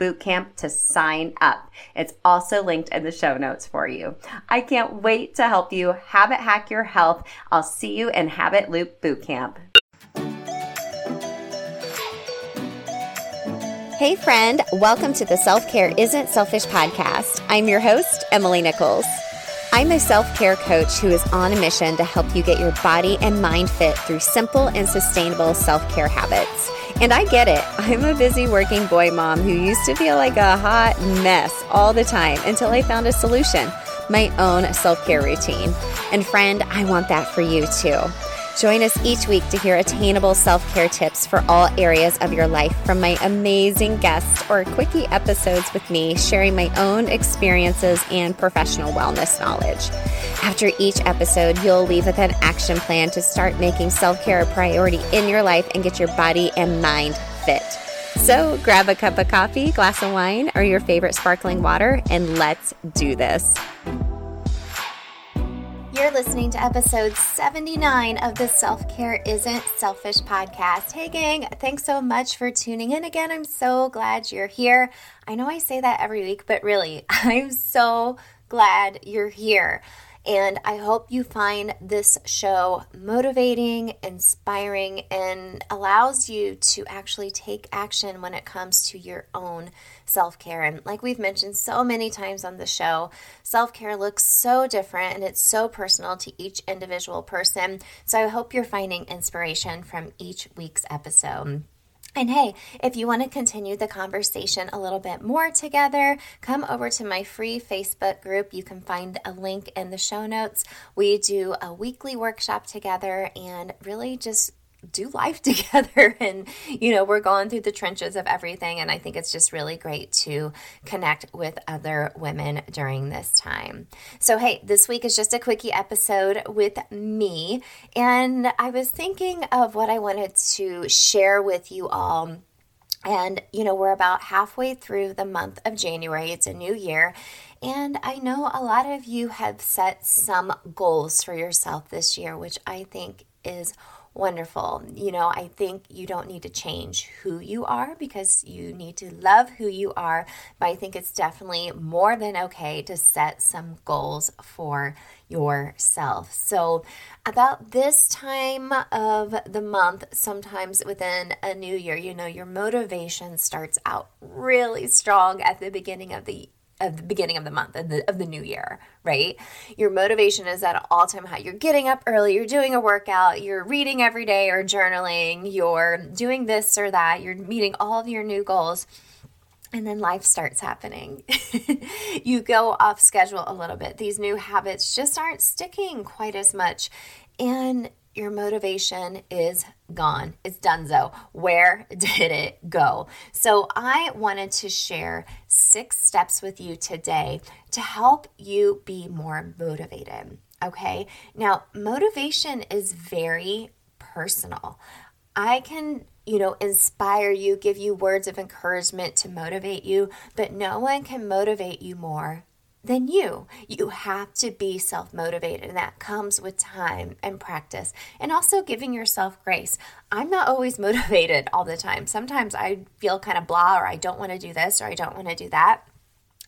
bootcamp to sign up. It's also linked in the show notes for you. I can't wait to help you habit hack your health. I'll see you in Habit Loop Bootcamp. Hey, friend, welcome to the Self Care Isn't Selfish podcast. I'm your host, Emily Nichols. I'm a self care coach who is on a mission to help you get your body and mind fit through simple and sustainable self care habits. And I get it. I'm a busy working boy mom who used to feel like a hot mess all the time until I found a solution my own self care routine. And friend, I want that for you too. Join us each week to hear attainable self care tips for all areas of your life from my amazing guests or quickie episodes with me, sharing my own experiences and professional wellness knowledge. After each episode, you'll leave with an action plan to start making self care a priority in your life and get your body and mind fit. So grab a cup of coffee, glass of wine, or your favorite sparkling water, and let's do this. You're listening to episode 79 of the Self Care Isn't Selfish podcast. Hey, gang, thanks so much for tuning in again. I'm so glad you're here. I know I say that every week, but really, I'm so glad you're here. And I hope you find this show motivating, inspiring, and allows you to actually take action when it comes to your own self care. And like we've mentioned so many times on the show, self care looks so different and it's so personal to each individual person. So I hope you're finding inspiration from each week's episode. And hey, if you want to continue the conversation a little bit more together, come over to my free Facebook group. You can find a link in the show notes. We do a weekly workshop together and really just do life together and you know we're going through the trenches of everything. And i think it's just really great to connect with other women during this time. So hey this week is just a quickie episode with me. And i was thinking of what i wanted to share with you all. And you know we're about halfway through the month of january. It's a new year. And I know a lot of you have set some goals for yourself this year, which I think is wonderful. You know, I think you don't need to change who you are because you need to love who you are, but I think it's definitely more than okay to set some goals for yourself. So, about this time of the month, sometimes within a new year, you know, your motivation starts out really strong at the beginning of the of the beginning of the month of the, of the new year, right? Your motivation is at all time high. You're getting up early, you're doing a workout, you're reading every day or journaling, you're doing this or that, you're meeting all of your new goals. And then life starts happening. you go off schedule a little bit. These new habits just aren't sticking quite as much. And your motivation is gone. It's donezo. Where did it go? So, I wanted to share six steps with you today to help you be more motivated. Okay. Now, motivation is very personal. I can, you know, inspire you, give you words of encouragement to motivate you, but no one can motivate you more than you. You have to be self motivated, and that comes with time and practice and also giving yourself grace. I'm not always motivated all the time. Sometimes I feel kind of blah, or I don't want to do this, or I don't want to do that.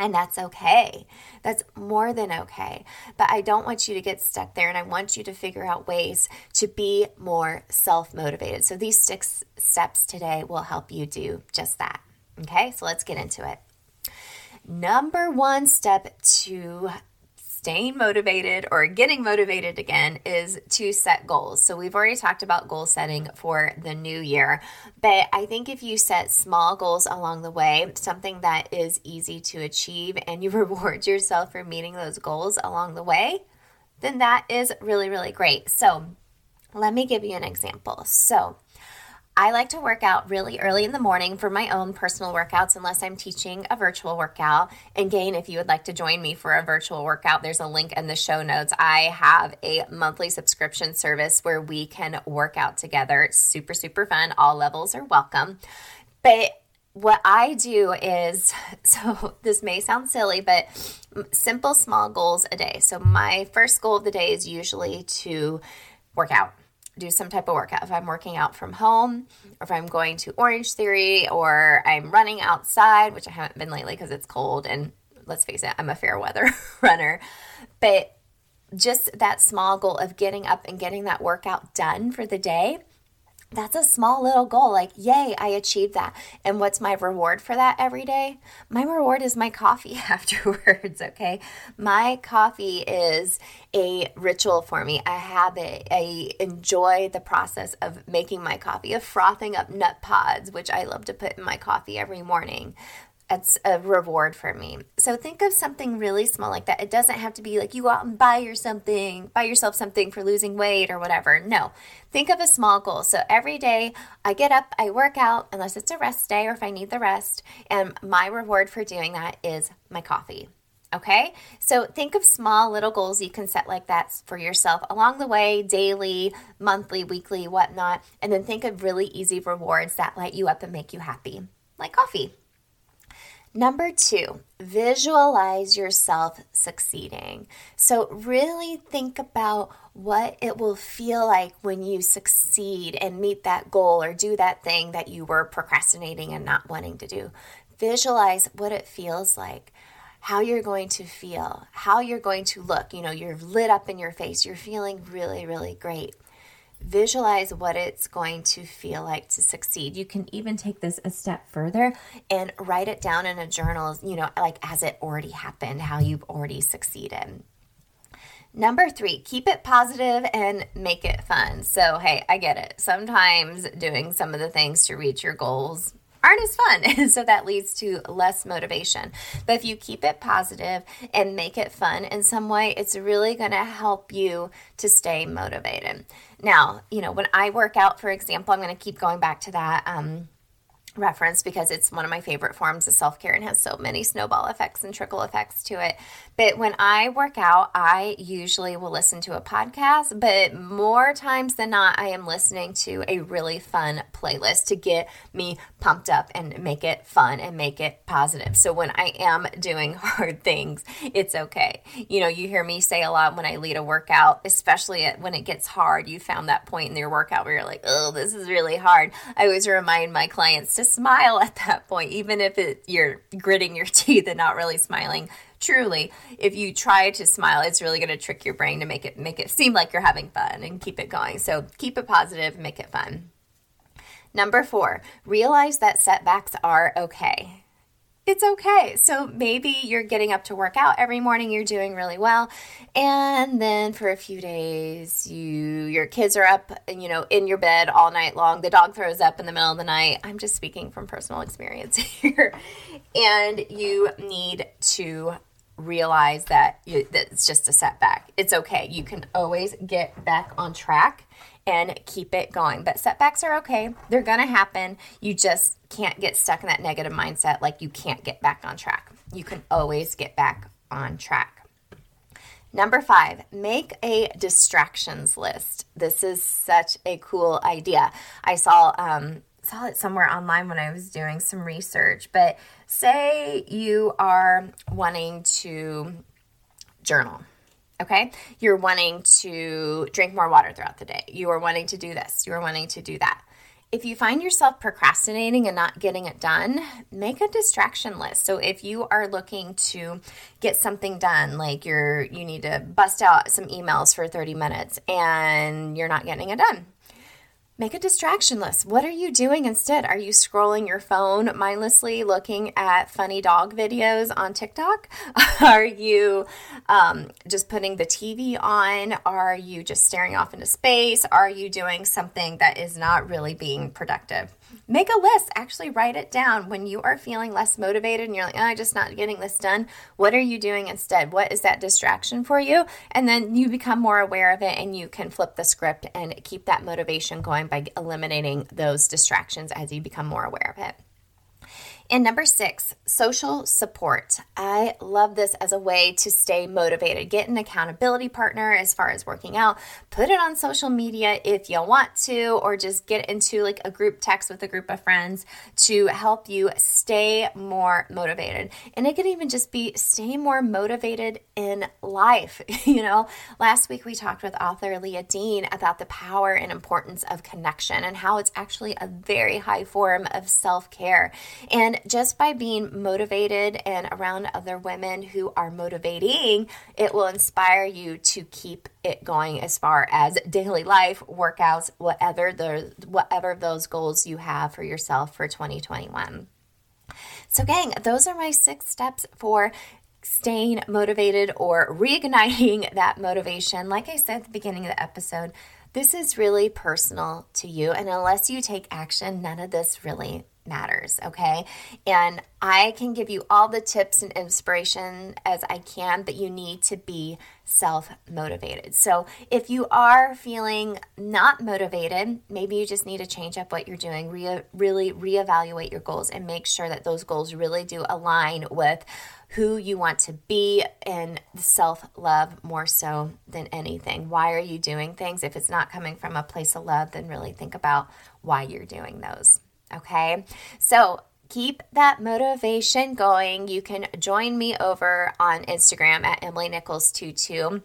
And that's okay. That's more than okay. But I don't want you to get stuck there. And I want you to figure out ways to be more self motivated. So these six steps today will help you do just that. Okay, so let's get into it. Number one step to staying motivated or getting motivated again is to set goals. So we've already talked about goal setting for the new year, but I think if you set small goals along the way, something that is easy to achieve and you reward yourself for meeting those goals along the way, then that is really really great. So, let me give you an example. So, I like to work out really early in the morning for my own personal workouts, unless I'm teaching a virtual workout. And if you would like to join me for a virtual workout, there's a link in the show notes. I have a monthly subscription service where we can work out together. It's super, super fun. All levels are welcome. But what I do is so this may sound silly, but simple, small goals a day. So, my first goal of the day is usually to work out do some type of workout. If I'm working out from home, or if I'm going to Orangetheory, or I'm running outside, which I haven't been lately because it's cold. And let's face it, I'm a fair weather runner. But just that small goal of getting up and getting that workout done for the day that's a small little goal. Like, yay, I achieved that. And what's my reward for that every day? My reward is my coffee afterwards, okay? My coffee is a ritual for me, a habit. I enjoy the process of making my coffee, of frothing up Nutpods, which I love to put in my coffee every morning it's a reward for me. So think of something really small like that. It doesn't have to be like you go out and buy your something, buy yourself something for losing weight or whatever. No. Think of a small goal. So every day I get up, I work out unless it's a rest day or if I need the rest, and my reward for doing that is my coffee. Okay, so think of small little goals you can set like that for yourself along the way, daily, monthly, weekly, whatnot, and then think of really easy rewards that light you up and make you happy, like coffee. Number two, visualize yourself succeeding. So, really think about what it will feel like when you succeed and meet that goal or do that thing that you were procrastinating and not wanting to do. Visualize what it feels like, how you're going to feel, how you're going to look. You know, you're lit up in your face, you're feeling really, really great visualize what it's going to feel like to succeed. You can even take this a step further and write it down in a journal, you know, like as it already happened, how you've already succeeded. Number three, keep it positive and make it fun. So, hey, I get it. Sometimes doing some of the things to reach your goals aren't as fun. so that leads to less motivation. But if you keep it positive and make it fun in some way, it's really going to help you to stay motivated. Now, you know, when I work out, for example, I'm going to keep going back to that. Um, reference because it's one of my favorite forms of self care and has so many snowball effects and trickle effects to it. But when I work out, I usually will listen to a podcast, but more times than not, I am listening to a really fun playlist to get me pumped up and make it fun and make it positive. So when I am doing hard things, it's okay. You know, you hear me say a lot when I lead a workout, especially when it gets hard. You found that point in your workout where you're like, oh, this is really hard. I always remind my clients to smile at that point, even if it, you're gritting your teeth and not really smiling. Truly, if you try to smile, it's really going to trick your brain to make it make it seem like you're having fun and keep it going. So keep it positive, make it fun. Number four, realize that setbacks are okay it's okay. So maybe you're getting up to work out every morning, you're doing really well, and then for a few days you your kids are up, you know, in your bed all night long. The dog throws up in the middle of the night. I'm just speaking from personal experience here. and you need to realize that, you, that it's just a setback. It's okay. You can always get back on track and keep it going. But setbacks are okay. They're going to happen. You just can't get stuck in that negative mindset like you can't get back on track. You can always get back on track. Number five, make a distractions list. This is such a cool idea. I saw um, saw it somewhere online when I was doing some research, but say you are wanting to journal. Okay, you're wanting to drink more water throughout the day. You are wanting to do this. You are wanting to do that if you find yourself procrastinating and not getting it done, make a distraction list. So if you are looking to get something done, like you're you need to bust out some emails for 30 minutes and you're not getting it done, Make a distraction list. What are you doing instead? Are you scrolling your phone mindlessly looking at funny dog videos on TikTok? Are you um, just putting the TV on? Are you just staring off into space? Are you doing something that is not really being productive? Make a list. Actually, write it down. When you are feeling less motivated and you're like, oh, I'm just not getting this done, what are you doing instead? What is that distraction for you? And then you become more aware of it and you can flip the script and keep that motivation going by eliminating those distractions as you become more aware of it. And number six, social support. I love this as a way to stay motivated. Get an accountability partner as far as working out. Put it on social media if you want to, or just get into like a group text with a group of friends to help you stay more motivated. And it could even just be stay more motivated in life. you know, last week we talked with author Leah Dean about the power and importance of connection and how it's actually a very high form of self care. And just by being motivated and around other women who are motivating, it will inspire you to keep it going as far as daily life, workouts, whatever the whatever those goals you have for yourself for 2021. So gang, those are my six steps for staying motivated or reigniting that motivation. Like I said at the beginning of the episode, this is really personal to you. And unless you take action, none of this really matters, okay? And I can give you all the tips and inspiration as I can, but you need to be self motivated. So if you are feeling not motivated, maybe you just need to change up what you're doing, re- really reevaluate your goals, and make sure that those goals really do align with who you want to be and self love more so than anything. Why are you doing things? If it's not coming from a place of love, then really think about why you're doing those. Okay. So keep that motivation going. You can join me over on Instagram at Emily Nichols 22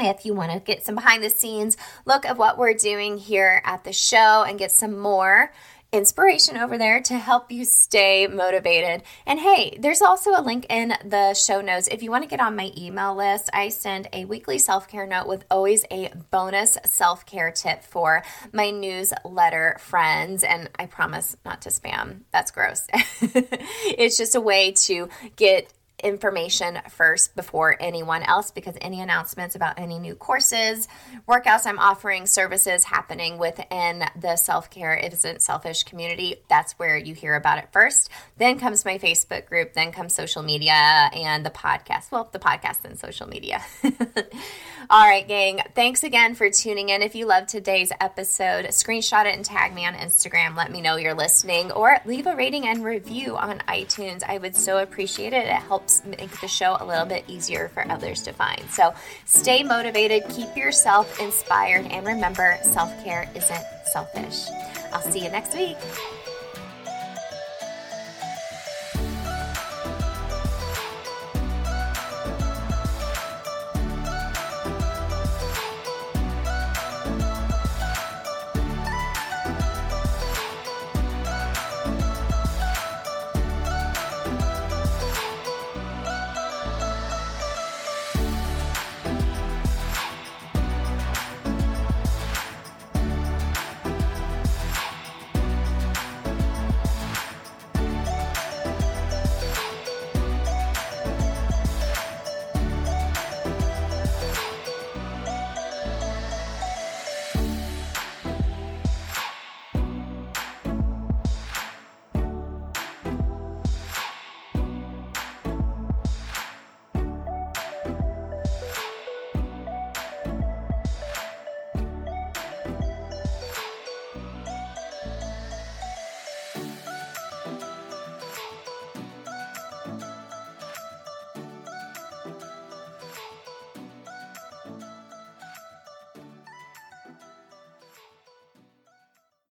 if you want to get some behind the scenes look of what we're doing here at the show and get some more inspiration over there to help you stay motivated. And hey, there's also a link in the show notes. If you want to get on my email list, I send a weekly self care note with always a bonus self care tip for my newsletter friends. And I promise not to spam. That's gross. it's just a way to get information first before anyone else because any announcements about any new courses, workouts I'm offering, services happening within the self care isn't selfish community, that's where you hear about it first. Then comes my Facebook group, then comes social media and the podcast. Well, the podcast and social media. All right, gang. Thanks again for tuning in. If you love today's episode, screenshot it and tag me on Instagram. Let me know you're listening or leave a rating and review on iTunes. I would so appreciate it. It helps make the show a little bit easier for others to find. So stay motivated, keep yourself inspired, and remember self care isn't selfish. I'll see you next week.